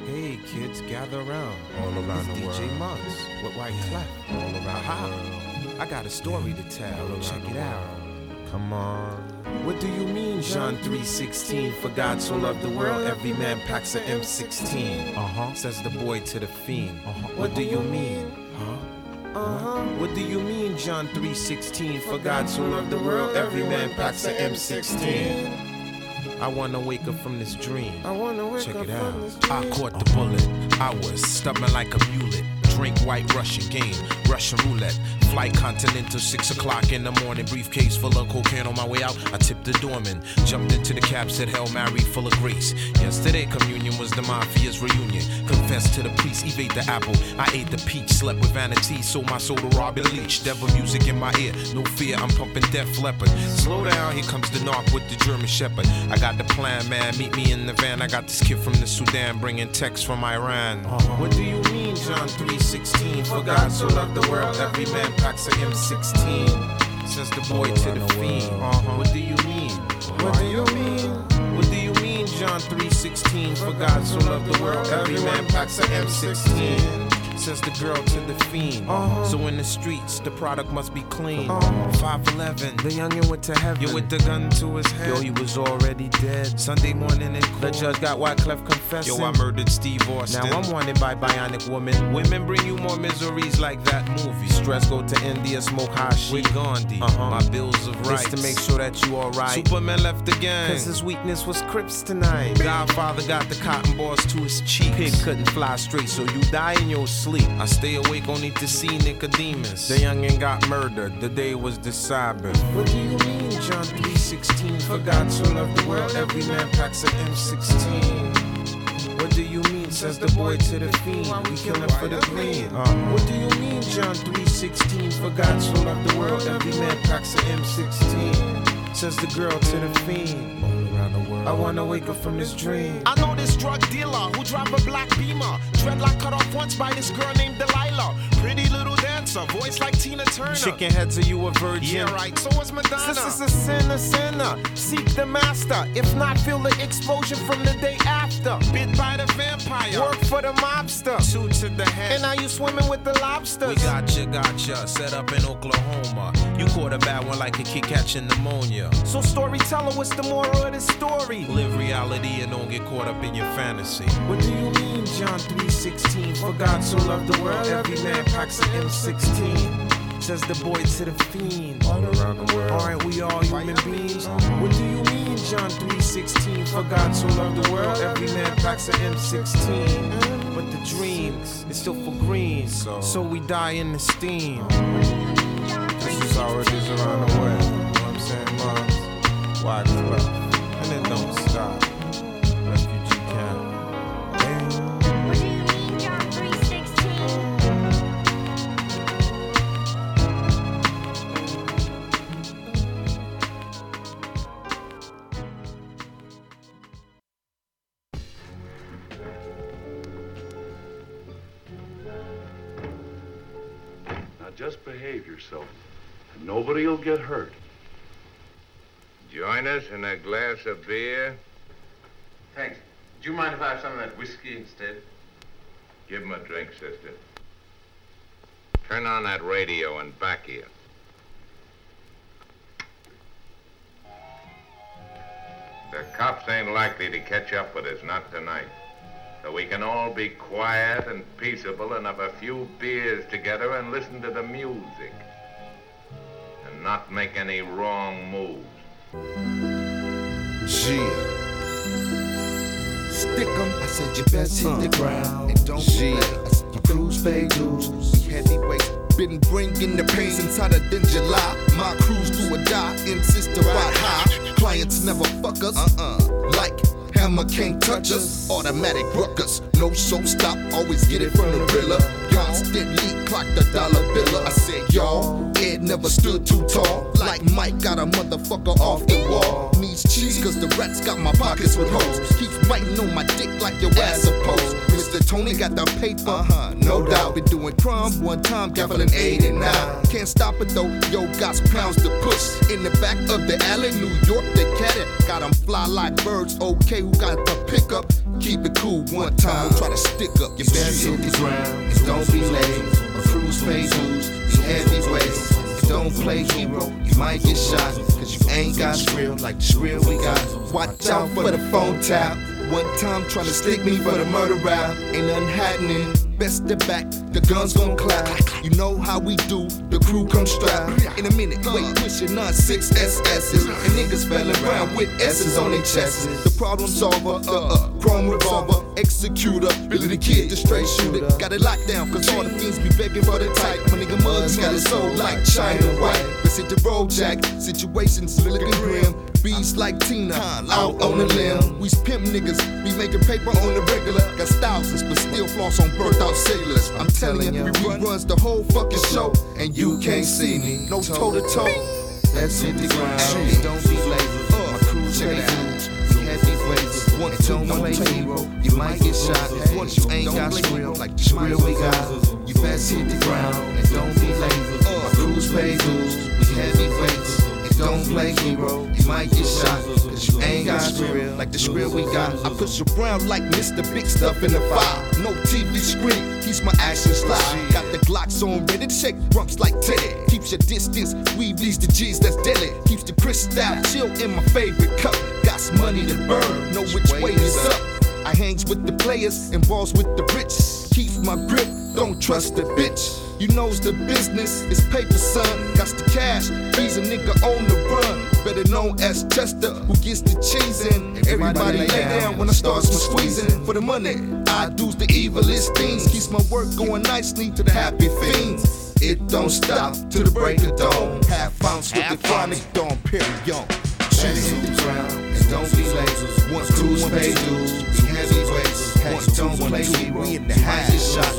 Hey kids, gather around. All around the world. DJ Muggs with White Clef. All around Aha. the world. I got a story to tell. Check it out. Come on. What do you mean, John 3.16? For God so loved the world, every man packs a M16. Uh-huh. Says the boy to the fiend. Uh-huh. What do you mean? Huh? Uh-huh. What do you mean, John 3.16? For God so loved the world, every man packs a M16. I wanna wake up from this dream. I wanna wake Check up it out. I caught the bullet. I was stubborn like a mulet. Drink white Russian game, Russian roulette. Flight continental, six o'clock in the morning. Briefcase full of cocaine on my way out. I tipped the doorman, jumped into the cab, said Hail Mary, full of grace. Yesterday, communion was the mafia's reunion. Confessed to the priest, evade the apple. I ate the peach, slept with vanity, sold my soul to Robin Leach. Devil music in my ear, no fear, I'm pumping Def Leppard. Slow down, here comes the narc with the German Shepherd. I got the plan, man, meet me in the van. I got this kid from the Sudan bringing texts from Iran. Uh-huh. What do you mean, John 3:16? For God so loved the world, every man packs a M16. Says the boy to the fiend. Uh-huh. What do you mean? What do you mean? What do you mean, John 3:16? For God so loved the world, every man packs a M16. Says the girl to the fiend. So in the streets, the product must be clean. 5'11, the youngin' went to heaven. You with the gun to his head. Yo, he was already dead. Sunday morning in court. The judge got Wyclef confessing. Yo, I murdered Steve Austin. Now I'm wanted by Bionic Woman. Women bring you more miseries like that movie. Stress go to India, smoke hash. With Gandhi. Uh-huh. My bills of rights. Just to make sure that you alright. Superman left the gang. Cause his weakness was Kryptonite. Godfather got the cotton balls to his cheek. Pig couldn't fly straight, so you die in your sleep. I stay awake only to see Nicodemus. The youngin' got murdered. The day was the Sabbath. What do you mean, John 3:16? For God so loved the world, every man packs an M16. What do you mean? Says the boy to the fiend. We killin' for the green. Uh, what do you mean, John 3:16? For God so loved the world, every man packs an M16. Says the girl to the fiend. I wanna wake up from this dream. I know this drug dealer who drive a black beamer. Dreadlock cut off once by this girl named Delilah. Pretty little dancer, voice like Tina Turner. Chicken heads, are you a virgin? Yeah, right. So was Madonna. This is a sinner, sinner. Seek the master. If not, feel the explosion from the day after. Bit by the vampire. Work for the mobster. Two to the head. And now you swimming with the lobsters. We gotcha, gotcha. Set up in Oklahoma. You caught a bad one like a kid catching pneumonia. So storyteller, what's the moral of this story? Live reality and don't get caught up in your fantasy. What do you mean, John 3:16? For God so loved the world, every man packs an M16. Says the boy to the fiend. All around the world. Alright, we all human beings. What do you mean, John 3:16? For God so loved the world, every man packs an M16. But the dream is still for green. So, we die in the steam. This is how it is around the world. You know what I'm saying, moms? Why just behave yourself, and nobody will get hurt. Join us in a glass of beer? Thanks. Do you mind if I have some of that whiskey instead? Give him a drink, sister. Turn on that radio and back here. The cops ain't likely to catch up with us, not tonight. So we can all be quiet and peaceable and have a few beers together and listen to the music. And not make any wrong moves. Yeah. Stick 'em. I said you best hit the ground and don't yeah. play. I said you cruise, pay dues. We heavyweight. Been bringing the pain since hotter than July. My crews do or die, insist to ride high. Clients never fuck us. Uh-uh. Like hammer can't touch us. Automatic ruckus. No show stop. Always get it from the rilla. Constantly clock the dollar biller. I said y'all. Ed never stood too tall. Like Mike got a motherfucker off the wall. Needs cheese cause the rats got my pockets with holes. Keeps biting on my dick like your ass supposed. Mr. Tony got the paper, uh-huh, no doubt. Been doing crime one time, gaveling eight and nine. Can't stop it though, yo, got some pounds to push. In the back of the alley, New York, they cat it. Got them fly like birds, okay, who got the pickup? Keep it cool one time, try to stick up. Your best hit the ground, and don't be late. A cruise pay dues, be heavyweights. Don't play hero, you might get shot. Cause you ain't got skrill like the skrill we got. Watch out for the phone tap. One time trying to stick me for the murder rap. Ain't nothing happening. Best step back, the guns gon' clap. You know how we do, the crew come strap. In a minute, wait, pushing on six SS's. And niggas fell around with S's on their chests. The problem solver, uh uh, chrome revolver, executor, Billy the Kid, the straight shooter. Got it locked down, cause all the fiends be begging for the type. My nigga Muggs got it sold like China White. Let's hit the road, Jack. Situations looking grim. Beats like Tina, out on the limb. We pimp niggas, we making paper on the regular. Got thousands, but still floss on birth out sailors. I'm telling you, we runs the whole fucking show, and you can't see me. No toe to toe. Let's hit the ground. Hey, don't be late. Uh, My crew check it out. We heavyweights. One, two, one, two. You might get shot. Once you ain't got skrill like the skrill we got. You best hit the ground and don't be late. Uh, My crews pay dues. We heavyweights. And don't play hero. You might get shot. Cause you ain't got skrill like the skrill we got. I push around like Mr. Big Stuff in the fire. No TV screen. Keeps my action slide. Got the Glocks on ready to shake rumps like Teddy. Keeps your distance. Weave these the G's that's deadly. Keeps the crystal chill in my favorite cup. Got some money to burn. Know which way is up. I hangs with the players and balls with the rich. Keep my grip, don't trust the bitch. You knows the business it's paper, son. Got the cash, he's a nigga on the run. Better known as Chester, who gets the cheese in. Everybody lay down when I start some squeezing. For the money, I do's the evilest things. Keeps my work going nicely to the happy fiends. It don't stop till the break of dawn. Half ounce with the chronic dawn period. Better hit the ground don't be late. Once two, pay dues, be heavyweights. Once don't play hero, we in the high. Shot.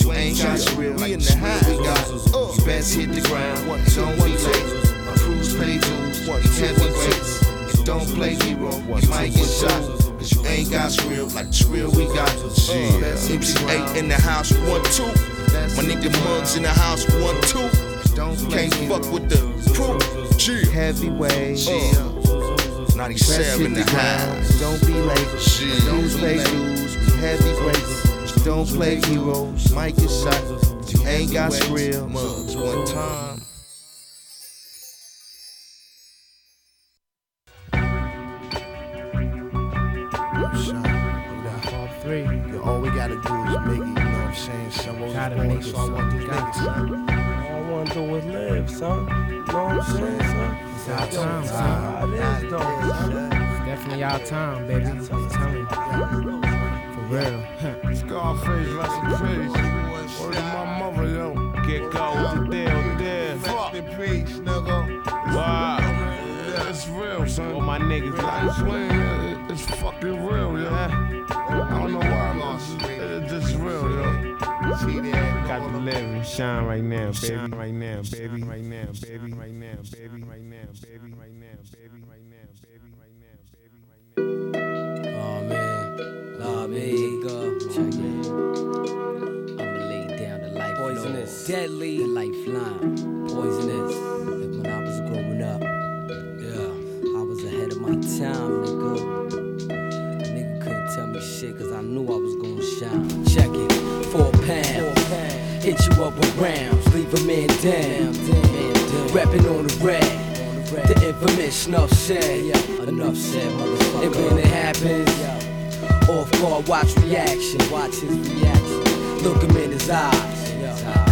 You ain't got real, we in the high. We got you best hit the ground. Don't be late. My crews pay dues, be heavyweights. And don't play hero, you might get shot. Cause you ain't got real like the real we got. MC8 in the house, one, two. My nigga Muggs in the house, one, two. Can't fuck with the crew. Heavyweight. Uh, 97 the house. Don't be late. Shit. Don't play dudes. We heavyweights. Don't play heroes. Might is shot. You ain't got real. Muggs one time. Part three. Yo, all we gotta do is make it, you know what I'm saying? Some of Gotta those make it, I son. want these Got niggas, to. son. All I wanna do is live, son. You know what I'm saying, son? It's our time, son. it is, though, son. It's definitely our time, baby. I'm telling you. For real. Scarface, rest in peace. Word to my mother, yo. Get go with the deal, deal. Fuck the peace, nigga. Wow. Yeah, it's real, son. All my niggas, like, it's, real, it's fucking real, yo. I don't know why, but it's, it's just real, yo. Got to live and shine right now, baby. Right now, baby. Right now, baby. Right now, baby. Right now, baby. Right now, baby. Right now, baby. Right now, baby. Right now. Oh man, nah, me, check it. I'ma lay down the life Poisonous. deadly, lifeline, poisonous. Like when I was growing up, yeah, I was ahead of my time, nigga. A nigga couldn't tell me shit cause I knew I was gonna shine. Check it, four pounds. Hit you up with rounds, leave a man down. Rapping on the rag. The infamous snuff said, enough said, motherfucker. And when it happens, off guard, watch reaction. Watch his reaction. Look him in his eyes.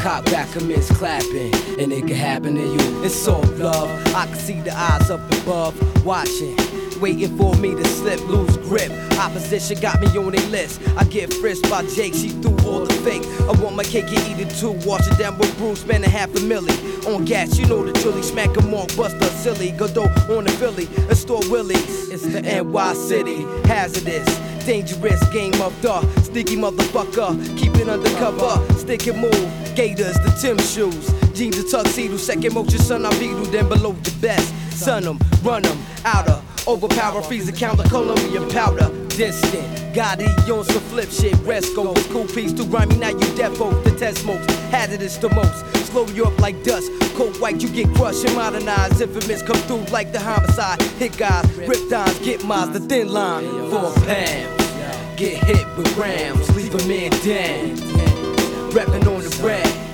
Cop back commence clapping, and it can happen to you. It's soft love. I can see the eyes up above, watching. Waiting for me to slip, lose grip. Opposition got me on their list. I get frisked by Jake, she threw all the fake. I want my cake and eat it too. Wash it down with Bruce, spending half a milli. On gas, you know the trilly. Smack 'em on, bust a silly. Godot on the Philly, and store Willies. It's the NY City, hazardous. Dangerous game of the sneaky motherfucker. Keep it undercover, stick and move. Gators, the Tim shoes. Jeans, the tuxedo. Second motion, son, I beetle. Then below the best. Sun them, run them, outer. Overpower, freeze the Colombian powder. Distant, got it on some flip shit. Resco was cool piece too grimy. Now you defo the test smokes. Hazardous the most. Slow you up like dust. Cold white, you get crushed and modernized. Infamous come through like the homicide. Hit guys, rip dimes, get miles, the thin line. Four pounds. Get hit with rounds, leave a man down. Rapping on the rag.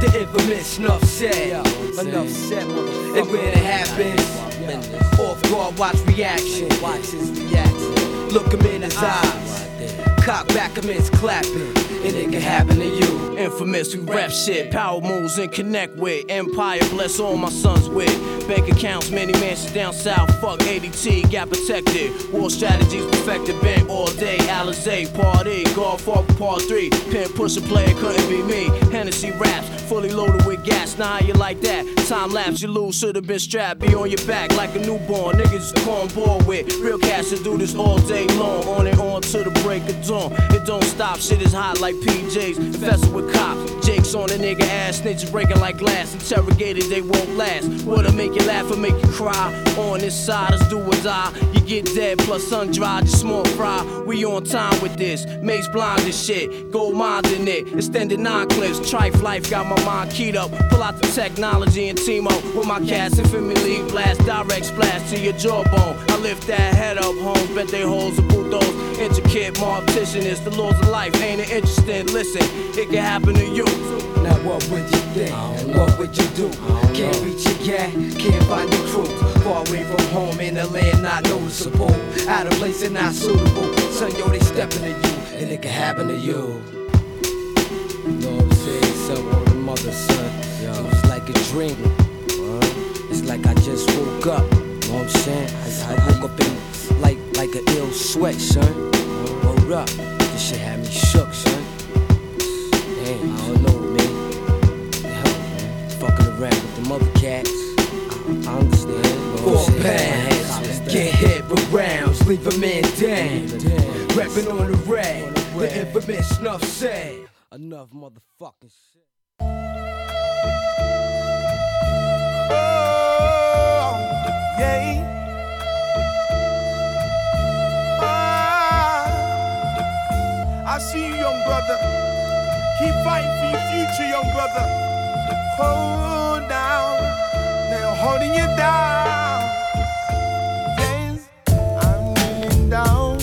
The infamous snuff said. Enough said, And when it happens, off guard, watch reaction. Watch his reaction. Look him in his ah, eyes. Cock back him, it's clapping. And it can happen to you. Infamous, we rap shit, power moves and connect with. Empire, bless all my sons with. Bank accounts, many mansions down south. Fuck ADT, got protected. War strategies perfected, bent all day. Alizé, party, golf part three. Pin pusher player couldn't be me. Hennessy raps, fully loaded with gas. Now how you like that? Time lapse, you lose, should've been strapped. Be on your back like a newborn. Niggas on board with. Real cash to do this all day long. On and on to the break of dawn. It don't stop, shit is hot like PJs. Infested with cops. Jake's on a nigga ass, snitches breaking like glass. Interrogated, they won't last. What'll make you laugh or make you cry? On this side, let's do or die. You get dead plus sun dry, just small fry. We on time with this. Mace blind as shit. Gold mind in it. Extended nine clips. Trife life got my mind keyed up. Pull out the technology and team up with my cats. Infamy league blast. Direct splash to your jawbone. I lift that head up, homes. Bet they holes and those. Intricate mortician is the laws of life. Ain't it interesting? Listen, it can happen to you. Now what would you think? What would you do? Can't reach your gat, can't find your crew. Far away from home in a land not noticeable. Out of place and not suitable. Son, yo, they stepping to you, and it can happen to you. Son, mother, son. It was like a dream. It's like I just woke up. You Know what I'm saying? I, I woke up in like like an ill sweat, son. Hold up. This shit had me shook, son. Damn, I don't know, man. Hell, man. Fucking around with the mother cats. I, I understand. Four pounds, get hit with rounds, leave a man down. Rapping on the rag, the infamous snuff said. Enough motherfucking shit. Yeah. Ah, I see you, young brother. Keep fighting for your future, young brother. Hold down, they're holding you down. Yes, I'm kneeling down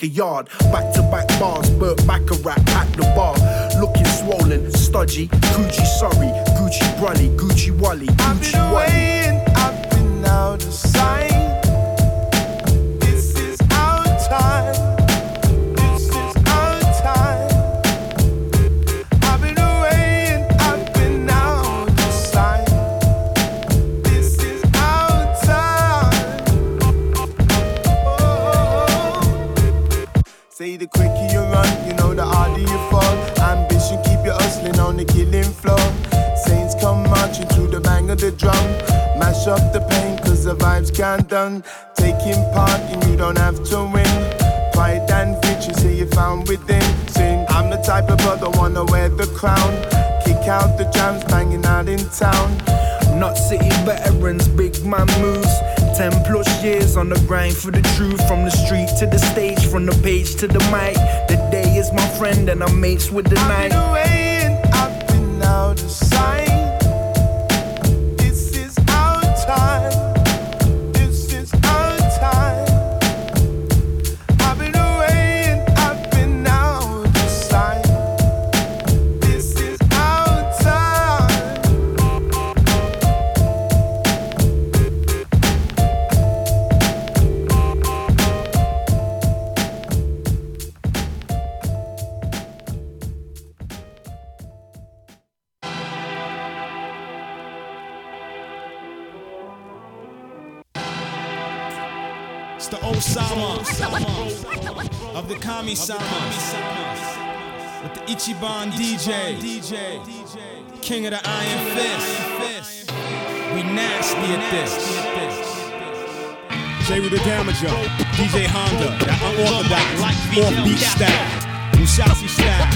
touch of backyard. Back to back bars, Burt Bacharach at the bar. Looking swollen, stodgy, the killing floor. Saints come marching through the bang of the drum. Mash up the pain, cause the vibes can't done. Taking part and you don't have to win. Pride and victory, say you found within. Sing, I'm the type of brother wanna wear the crown. Kick out the jams, banging out in town. Not city veterans, big man moves. Ten plus years on the grind for the truth. From the street to the stage, from the page to the mic. The day is my friend and I'm mates with the night. Out of sight. Kami Sama with the Ichiban DJ, DJ, King of the Iron Fist. We nasty at this. J with the Damager, DJ Honda, that unorthodox, offbeat style, Musashi style,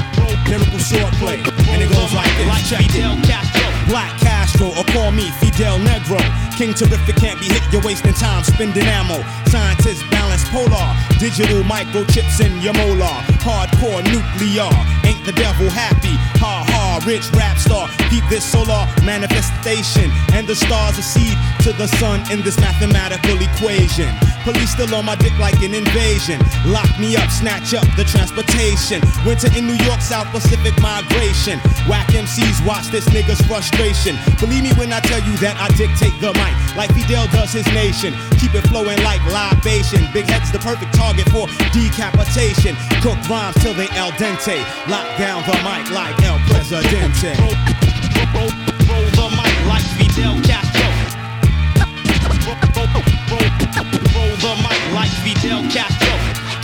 lyrical swordplay, and it goes like this. Check it. Black Castro, or call me Fidel Negro. King terrific can't be hit, you're wasting time spending ammo. Scientists polar, digital microchips in your molar. Hardcore nuclear, ain't the devil happy? Ha ha, rich rap star, keep this solar manifestation. And the stars seed to the sun in this mathematical equation. Police still on my dick like an invasion. Lock me up, snatch up the transportation. Winter in New York, South Pacific migration. Whack MCs, watch this nigga's frustration. Believe me when I tell you that I dictate the mic like Fidel does his nation. Keep it flowing like libation. Big head's the perfect target for decapitation. Cook rhymes till they al dente. Lock down the mic like El Presidente.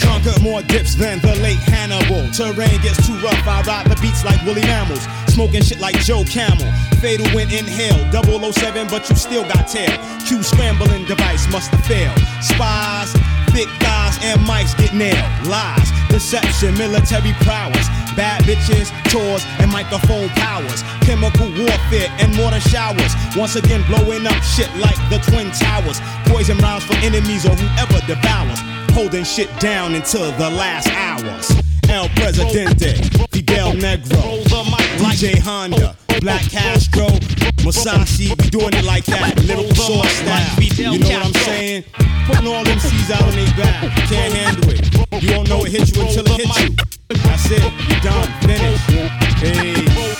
Conquer more dips than the late Hannibal. Terrain gets too rough, I ride the beats like woolly mammals. Smoking shit like Joe Camel. Fatal when inhale, 007, but you still got tail. Q scrambling device must have failed. Spies, thick thighs, and mics get nailed. Lies, deception, military prowess. Bad bitches, tours, and microphone powers. Chemical warfare and mortar showers. Once again, blowing up shit like the Twin Towers. Poison rounds for enemies or whoever devours. Holding shit down until the last hours. El Presidente, Fidel Negro, like Jay Honda, Black Castro, Musashi, doing it like that, little sauce style. You know what I'm saying? Putting all them C's out on their back, can't handle it. You don't know it hit you until it hits you. That's it, you're done, finished. Hey.